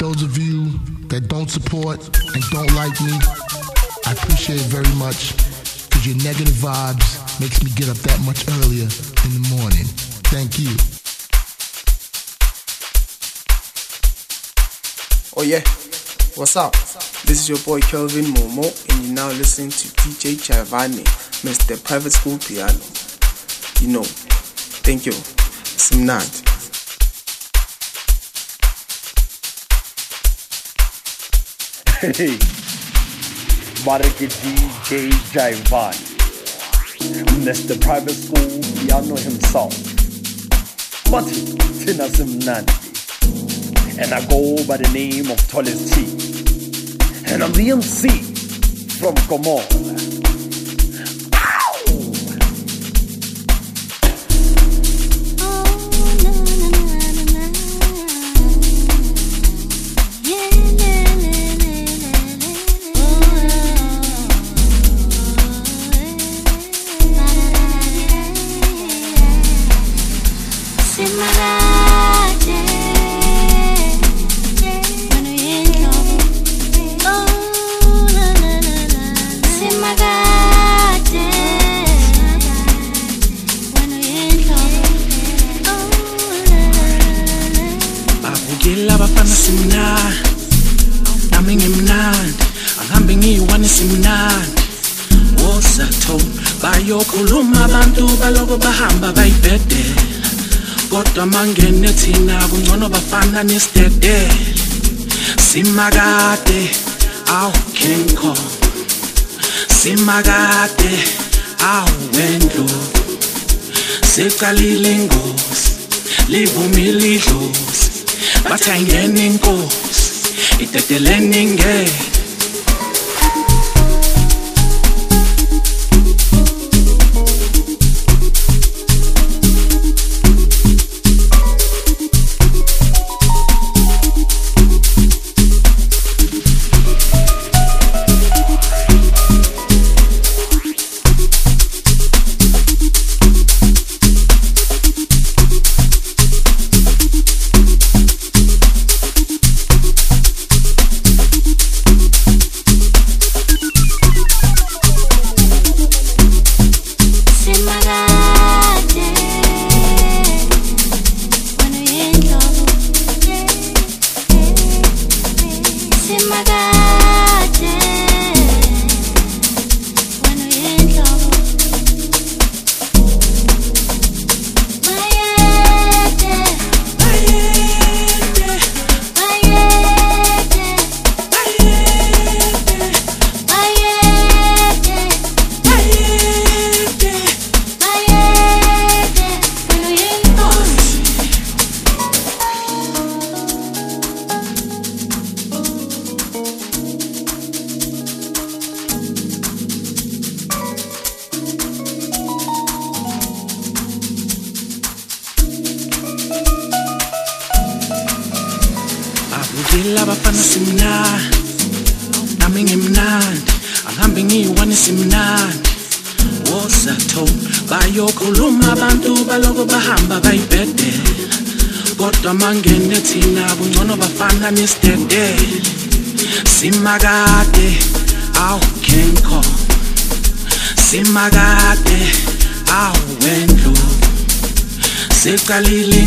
those of you that don't support and don't like me, I appreciate it very much because your negative vibes makes me get up that much earlier in the morning. Thank you. Oh yeah, what's up? This is your boy Kelvin Momo, and you're now listening to DJ Jaivane, Mr. Private School Piano. You know, thank you. Simnad. Hey, Mariki DJ Jaivane, Mr. Private School Piano himself. But Tina Simnandi. And I go by the name of Tollis T. And I'm the MC from Comor. Mangene thina kungcono bafana nesidedele simakade awu king kong. Simakade awu wendlovu secalile ingozi livumile idlozi. Bathi ayingena inkosi idedeleni ingene. Nunca lhe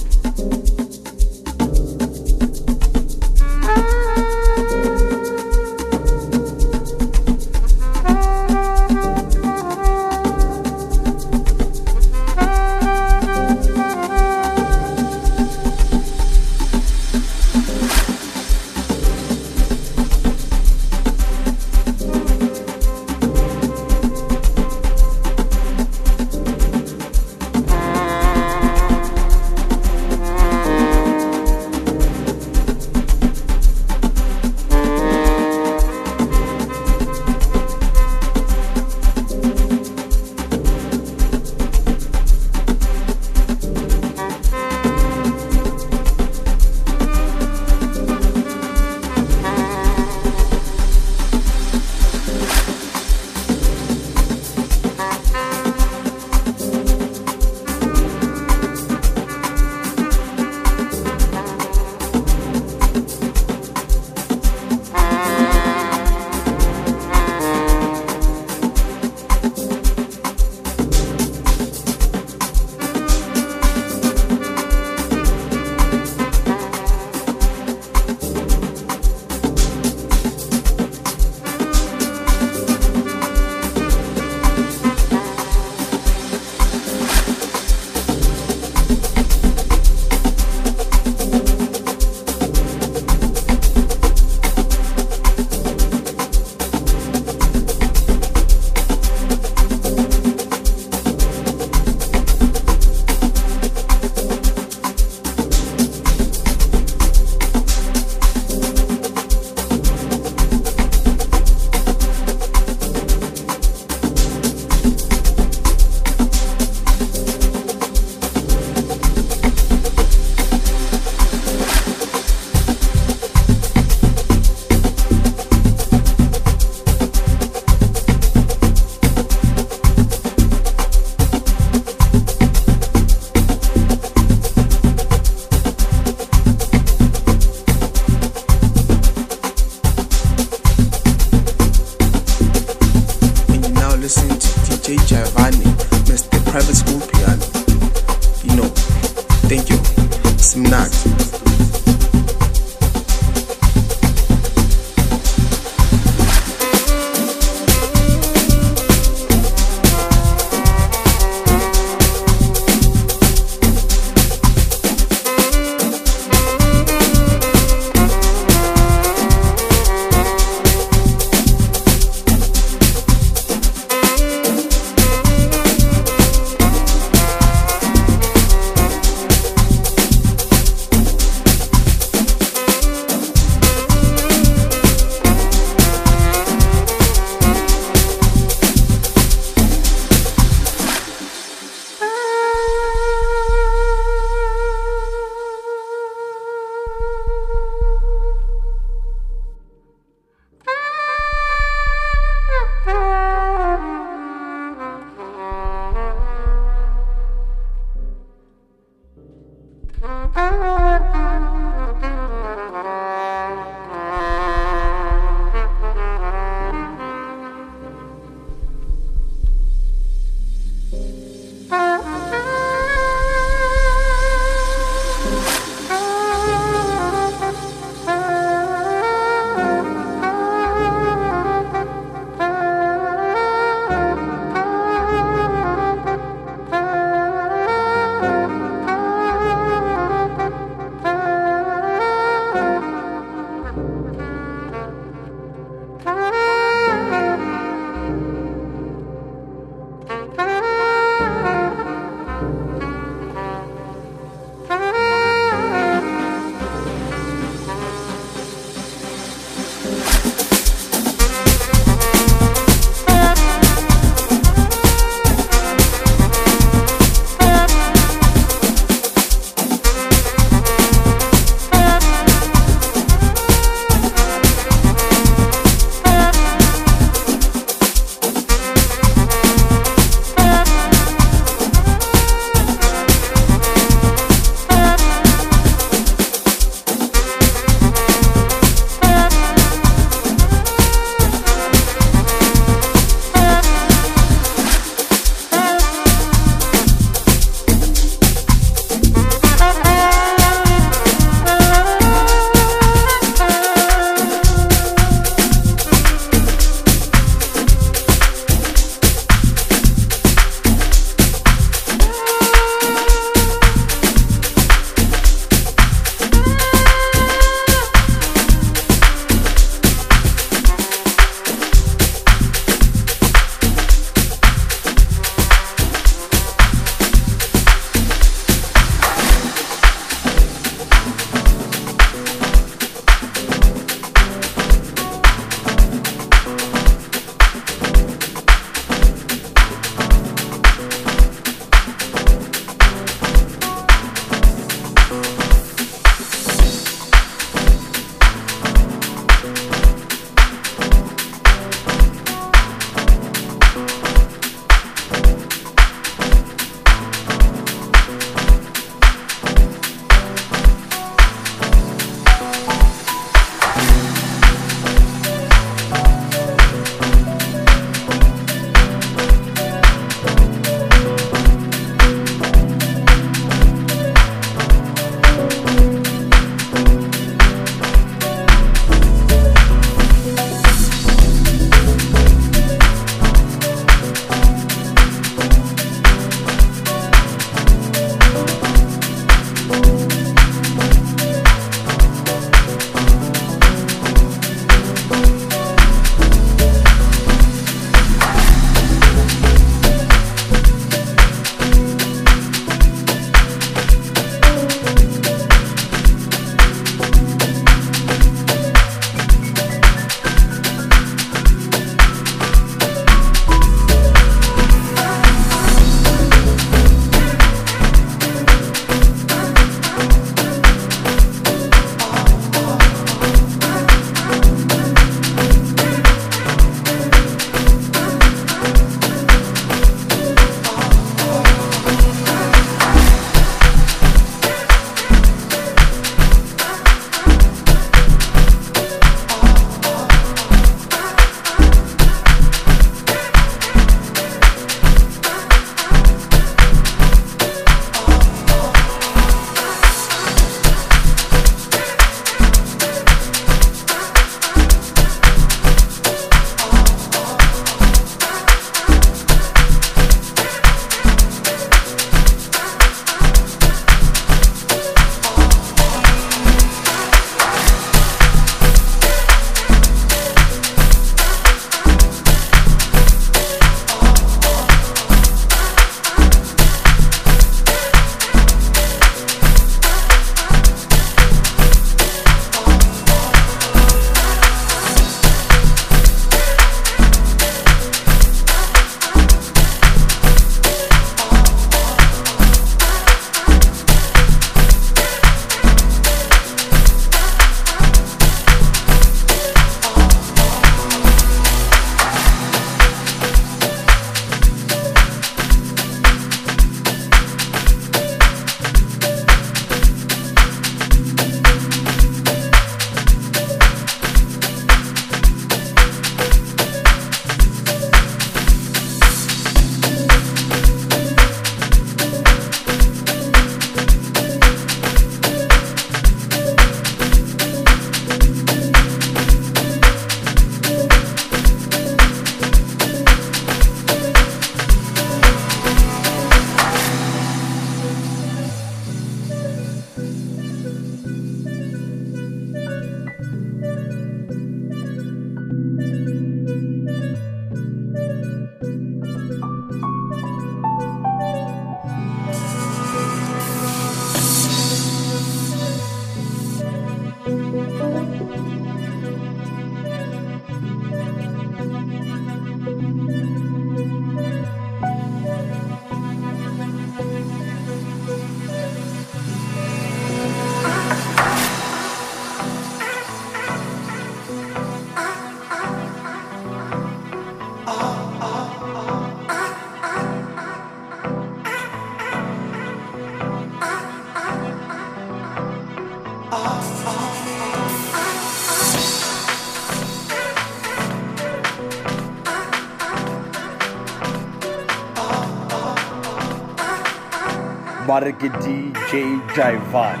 Bareke DJ Jaivane,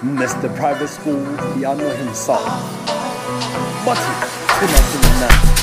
Mr. Private School Piano himself. Bathi thina simnandi.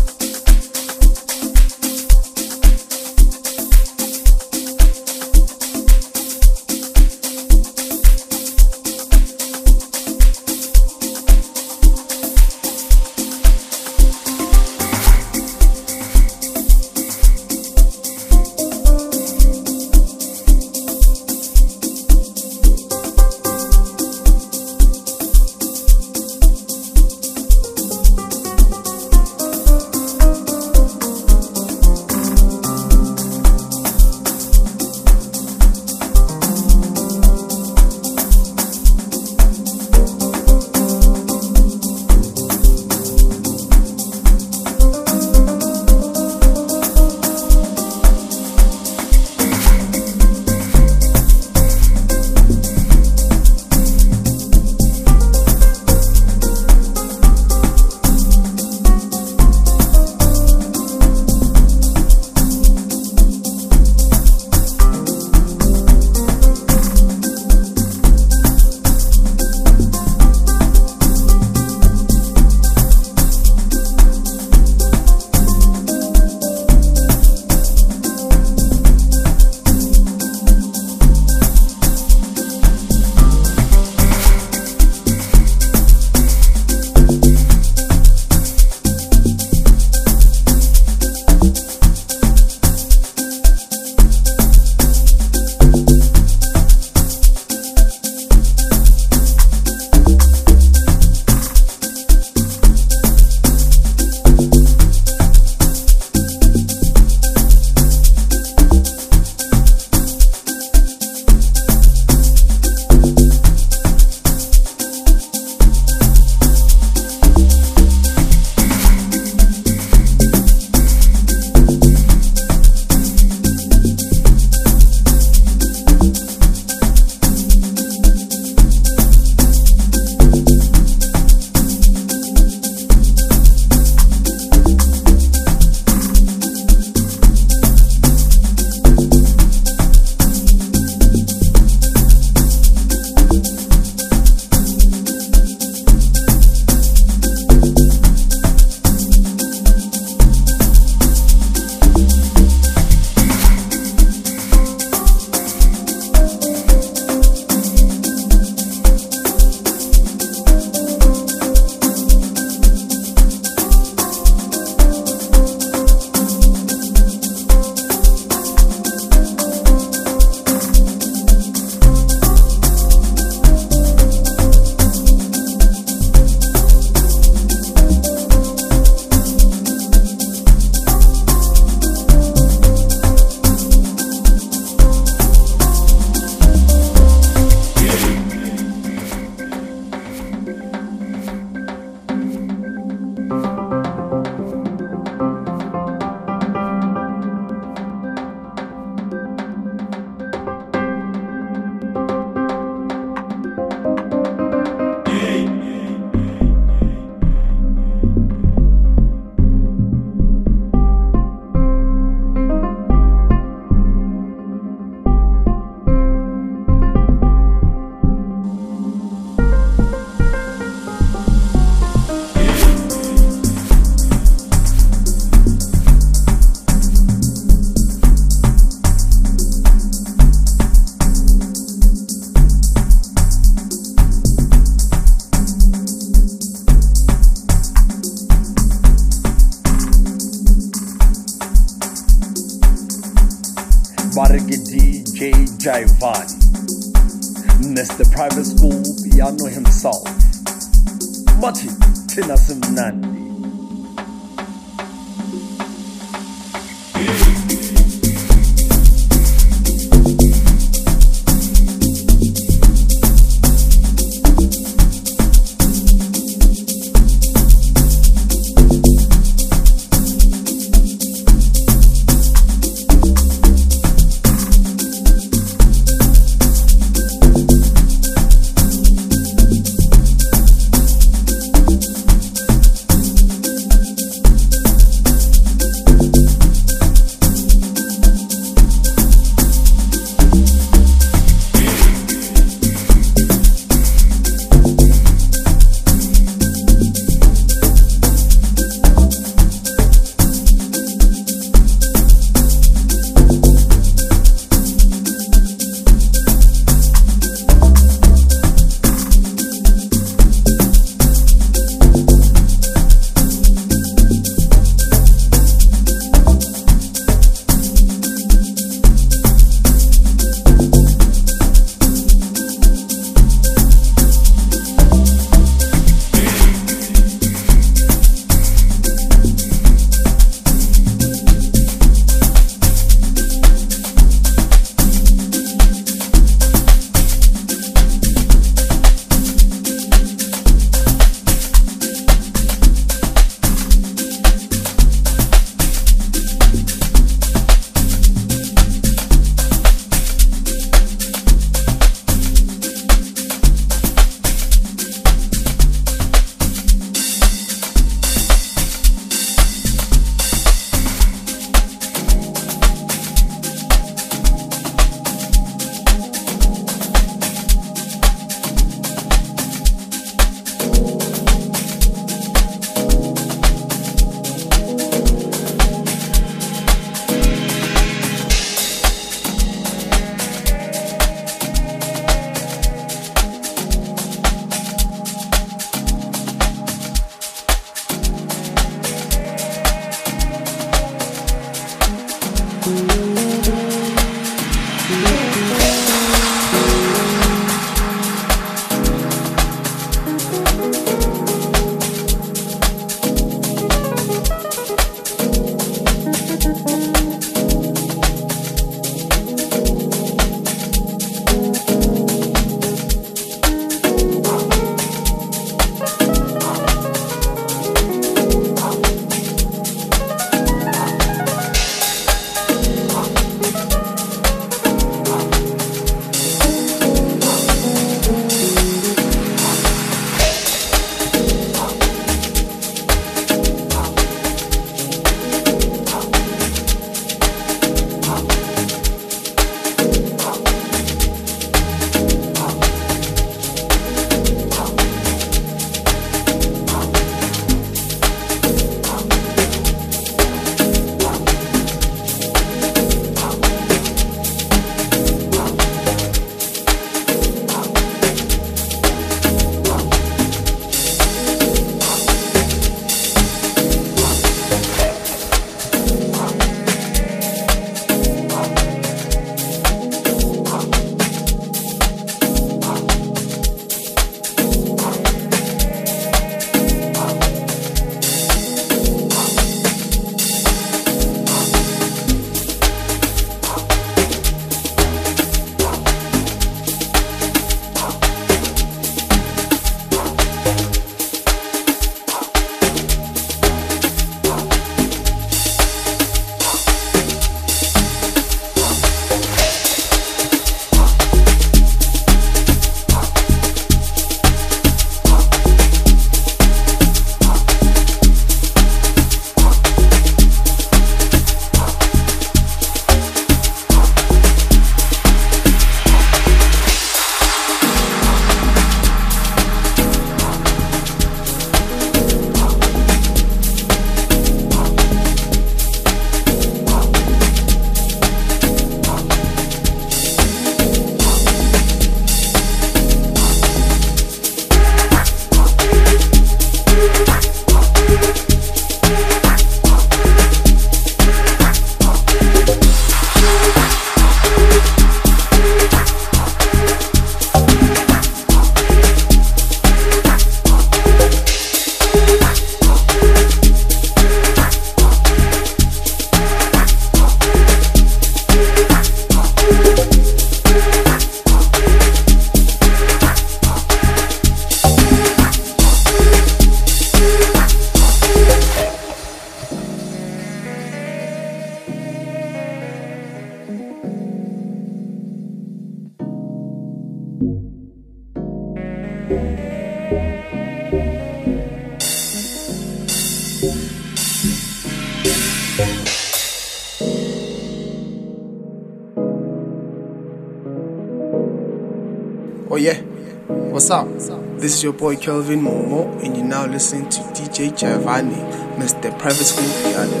Is your boy Kelvin Momo, and you're now listening to DJ Jaivane, Mr. Private School Piano.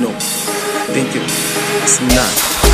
Know, thank you. It's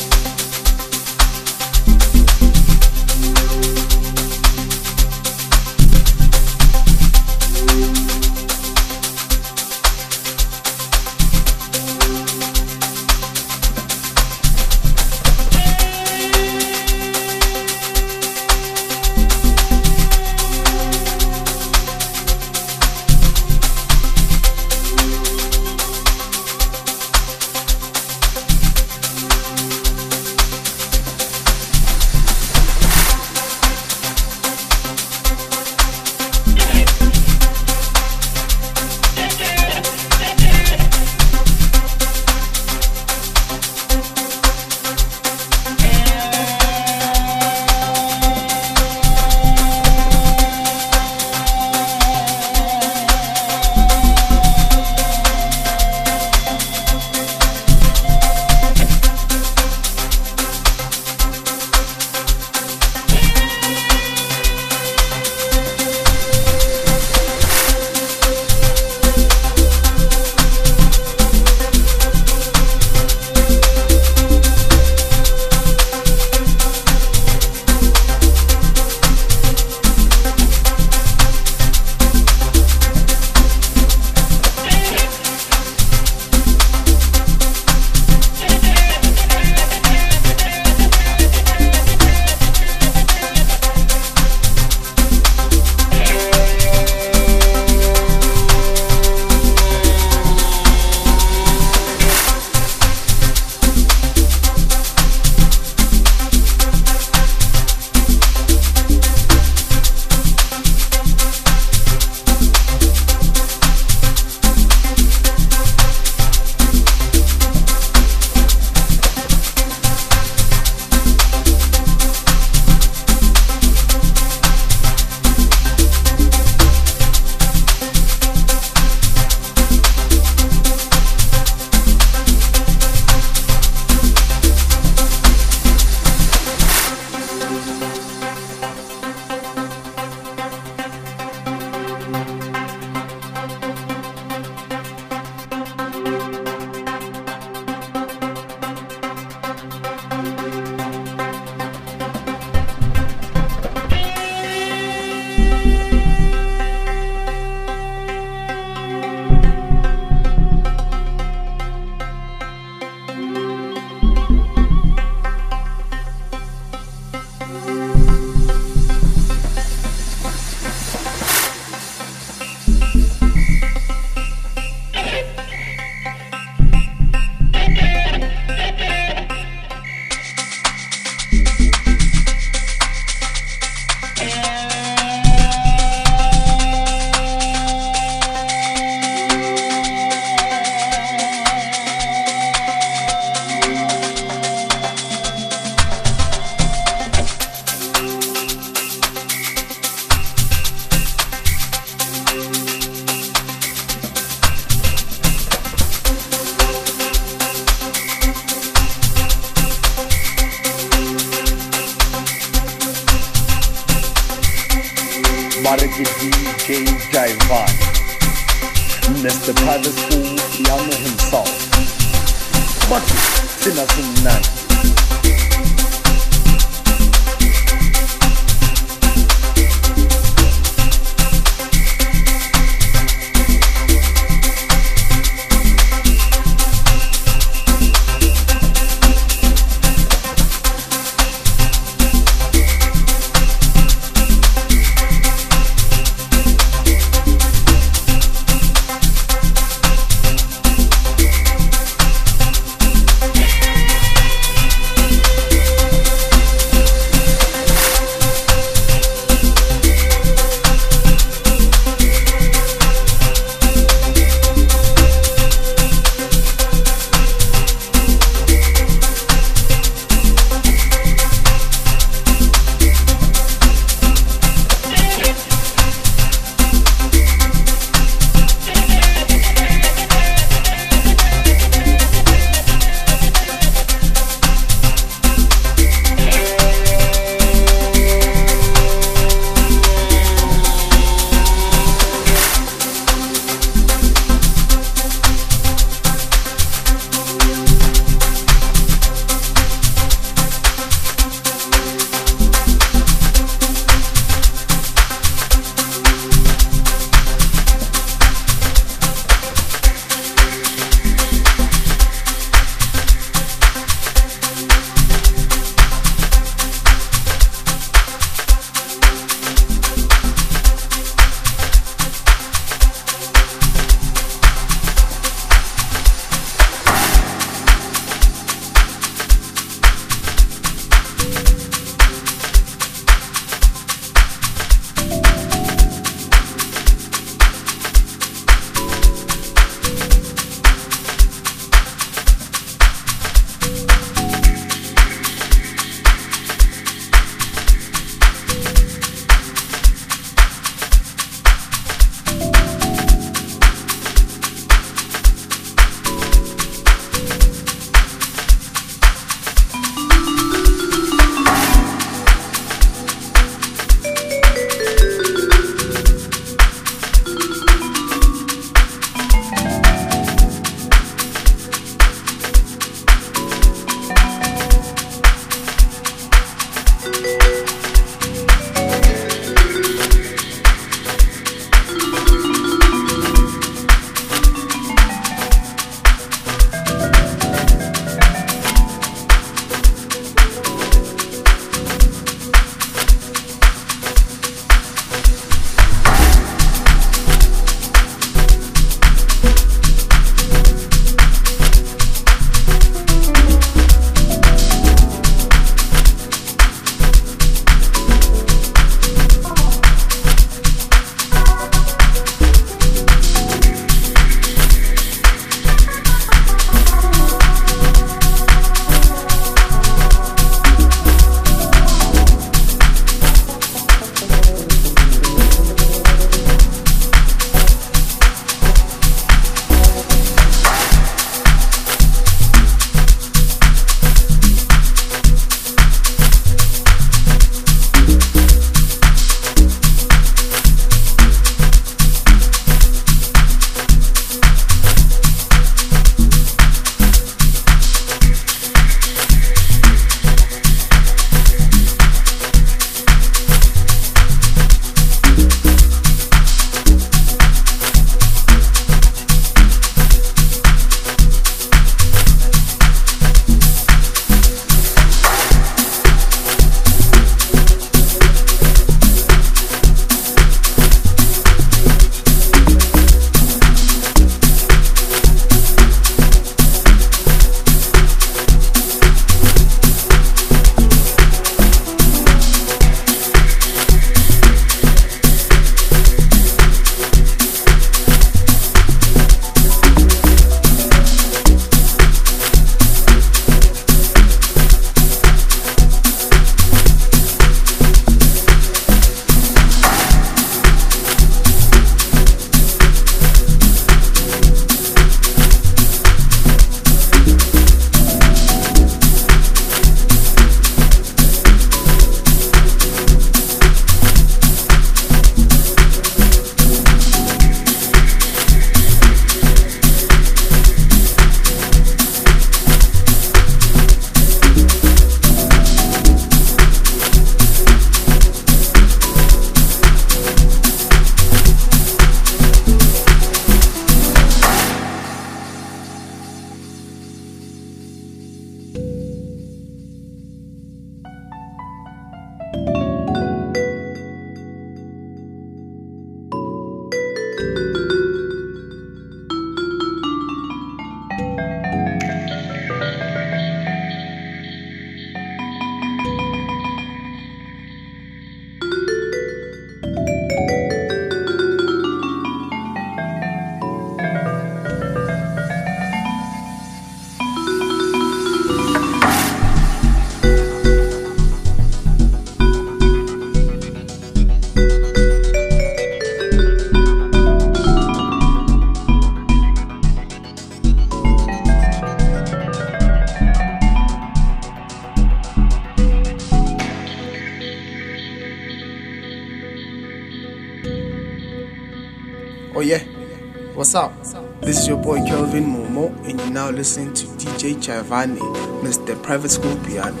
Jaivane, Mr. Private School Piano.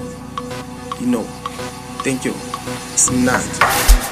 You know, thank you. It's nice.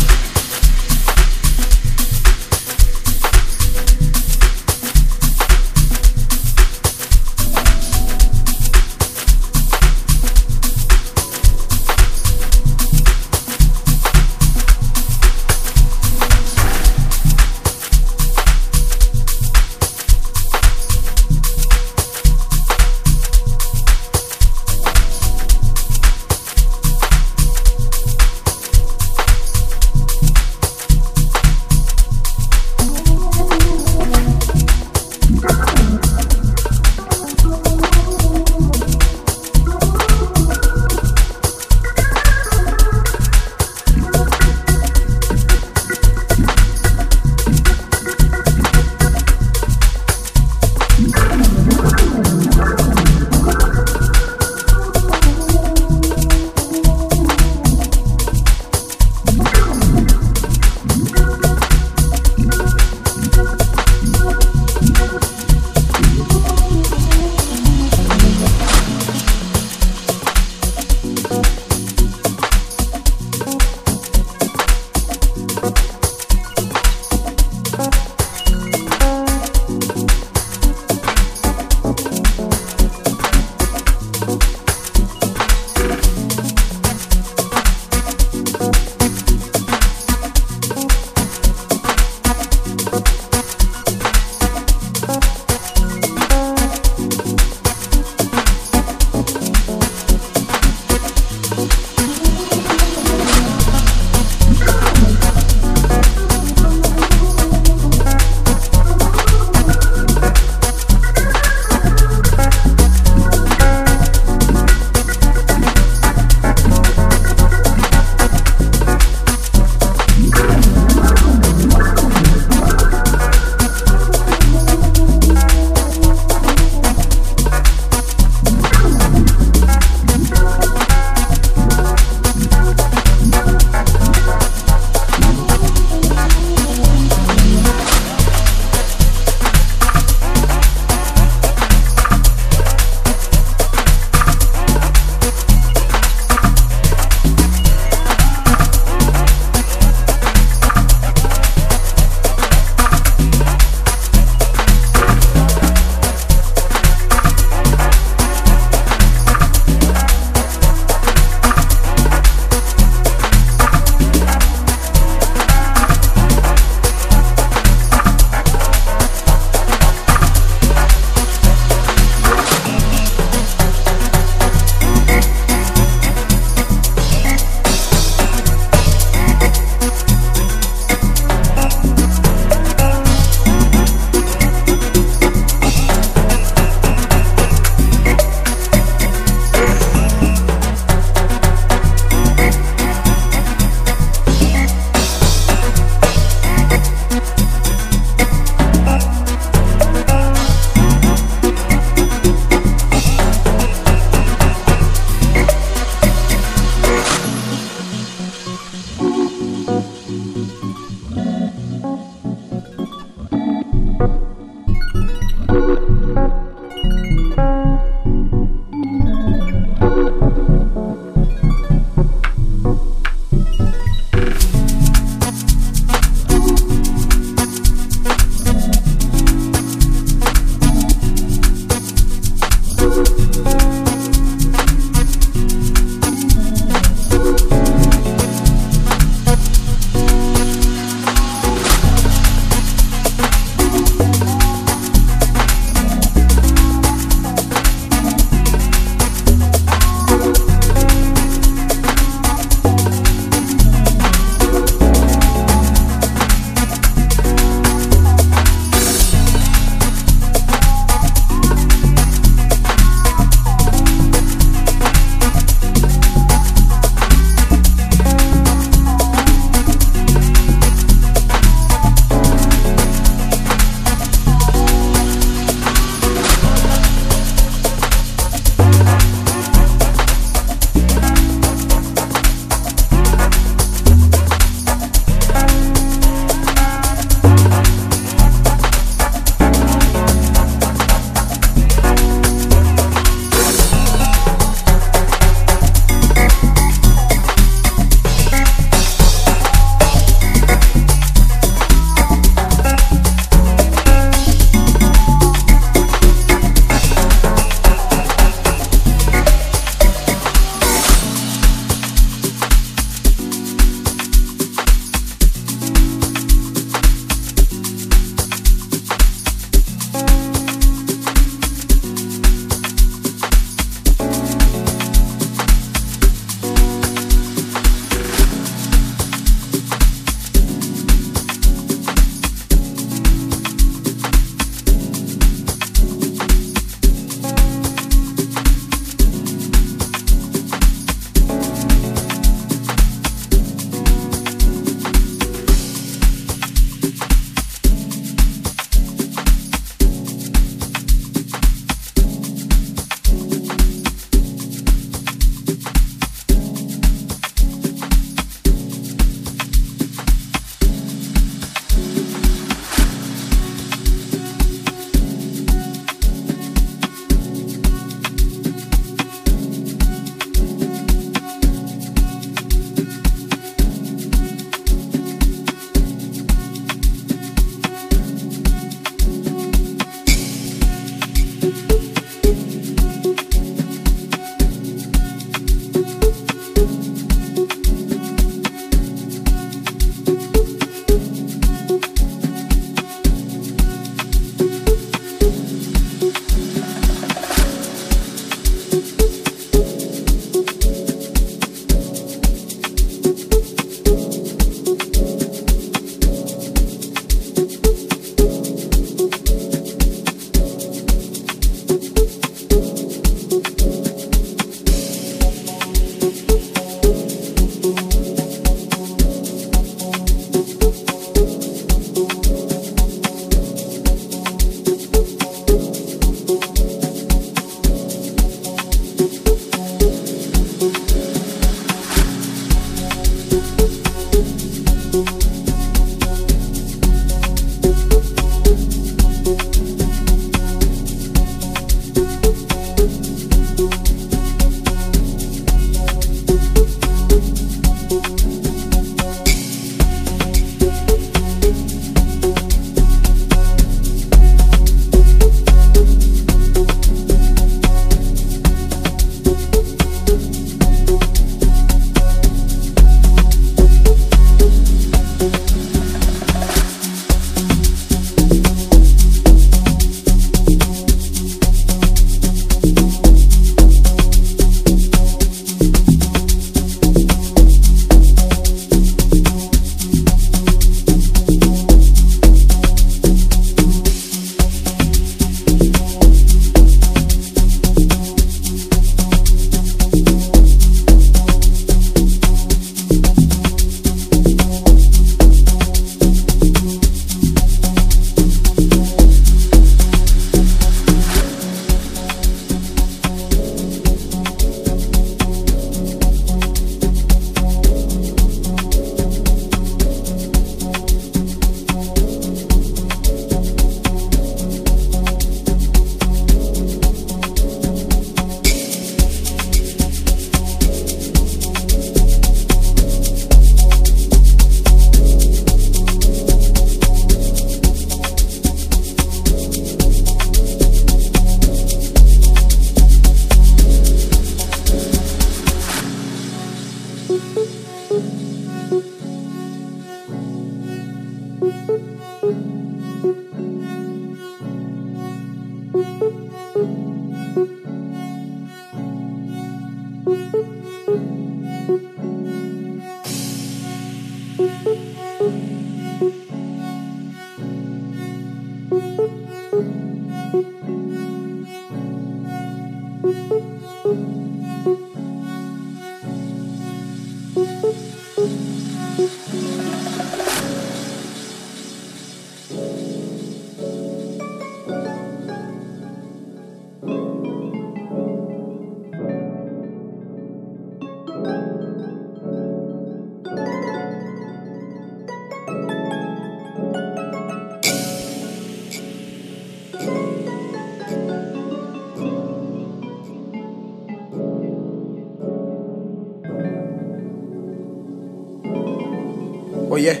Oh yeah,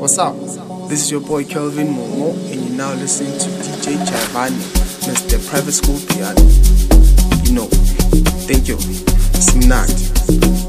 what's up? This is your boy Kelvin Momo, and you're now listening to DJ Jaivane, Mr. Private School Piano. You know, thank you. Simnandi.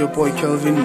Your boy Kelvin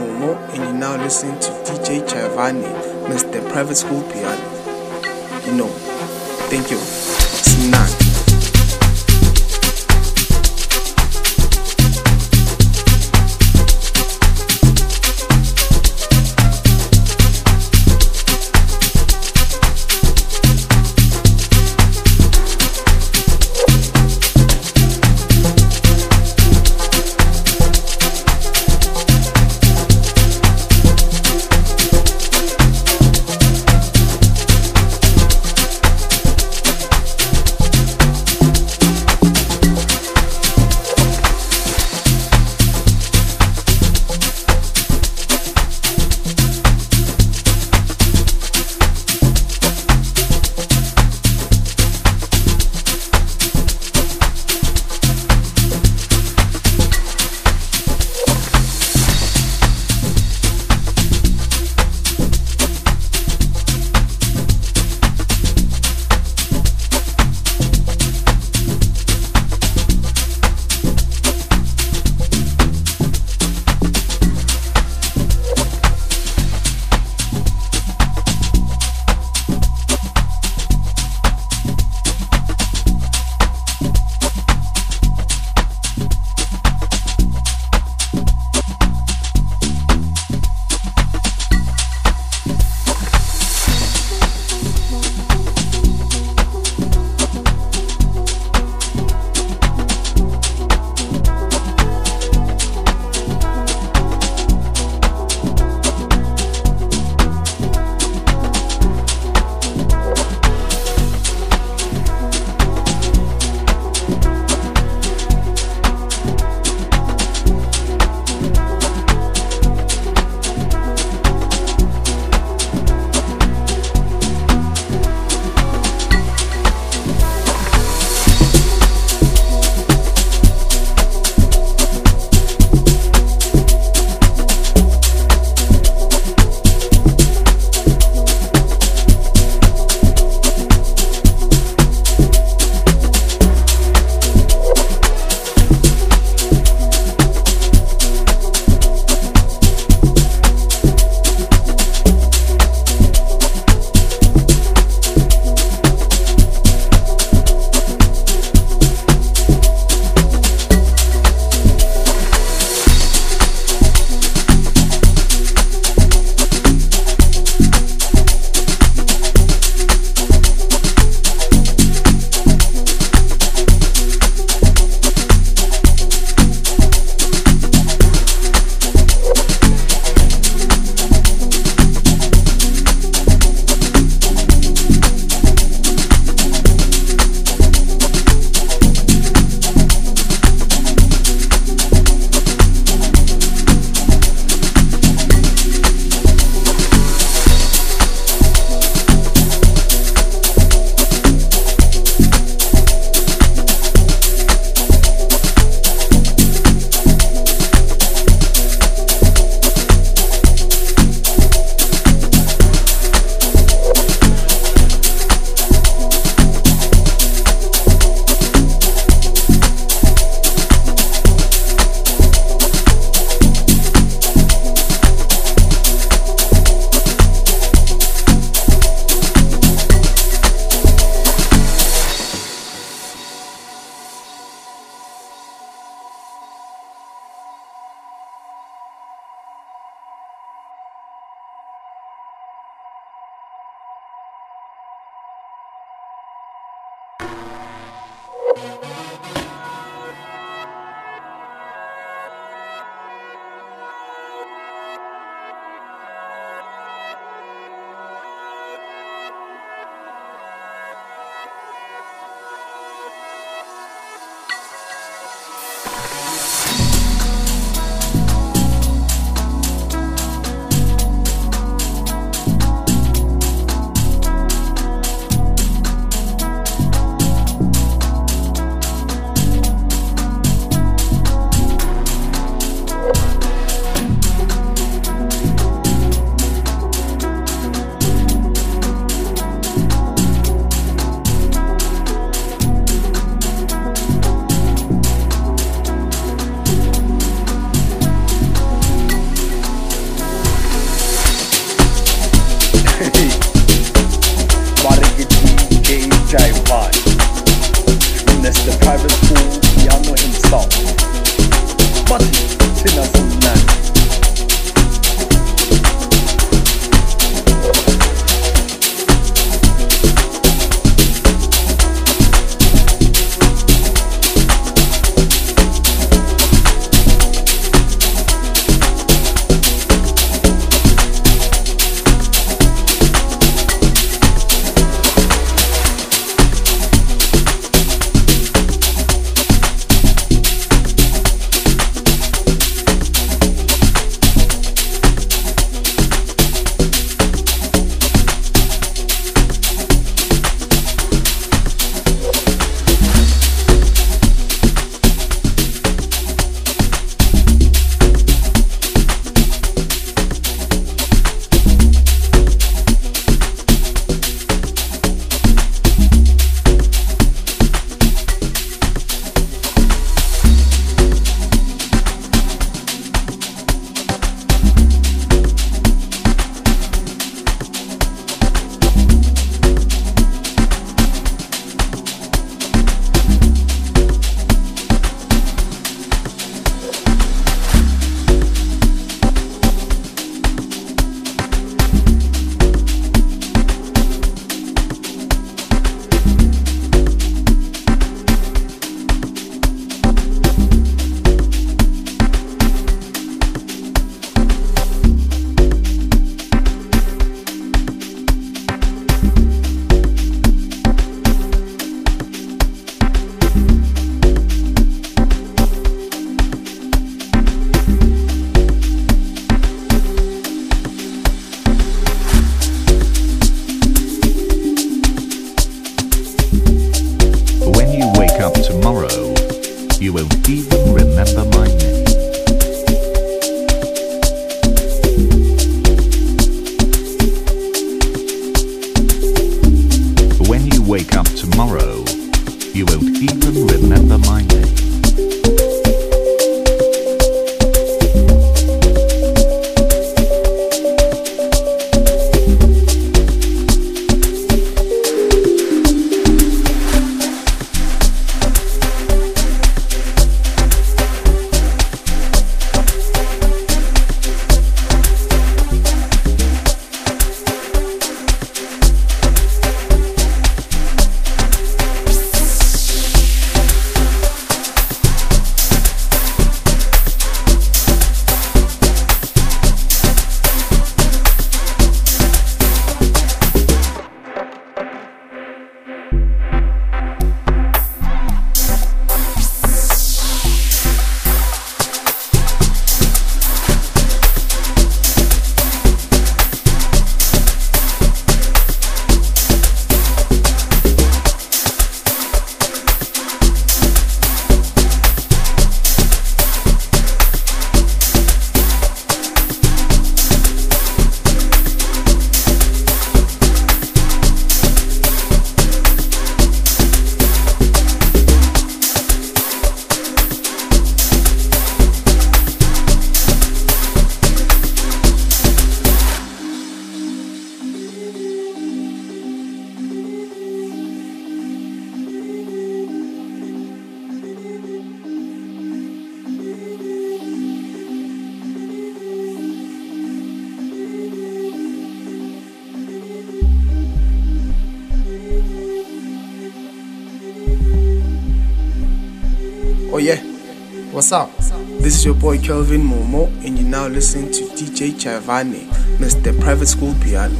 your boy Kelvin Momo, and you're now listening to DJ Jaivane, Mr. Private School Piano.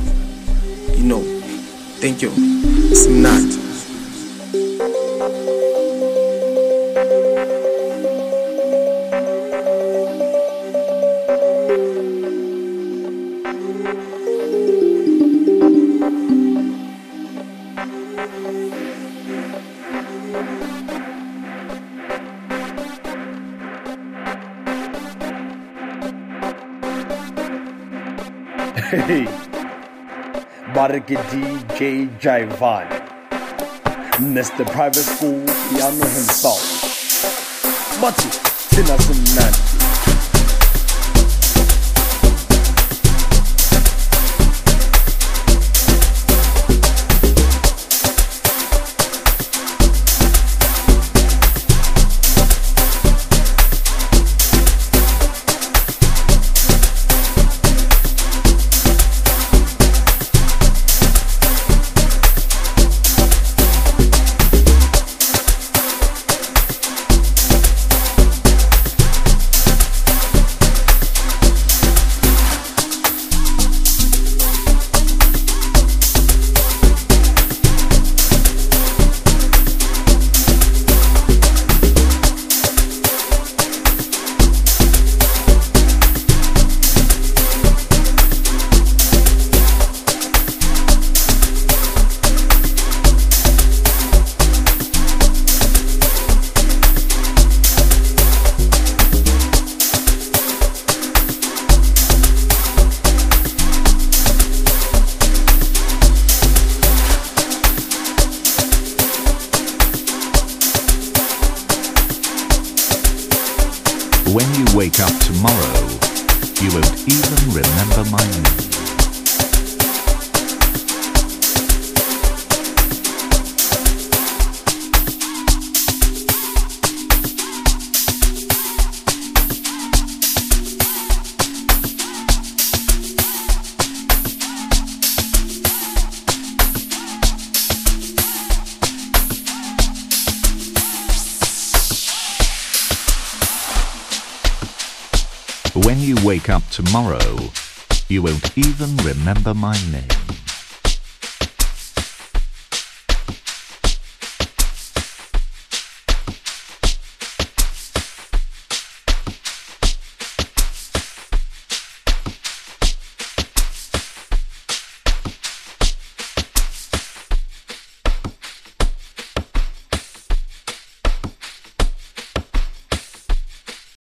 You know, thank you. It's Hey, Bariki DJ Jaivane, Mr. Private School Piano himself. Mati, Tina Simnandi. Remember my name.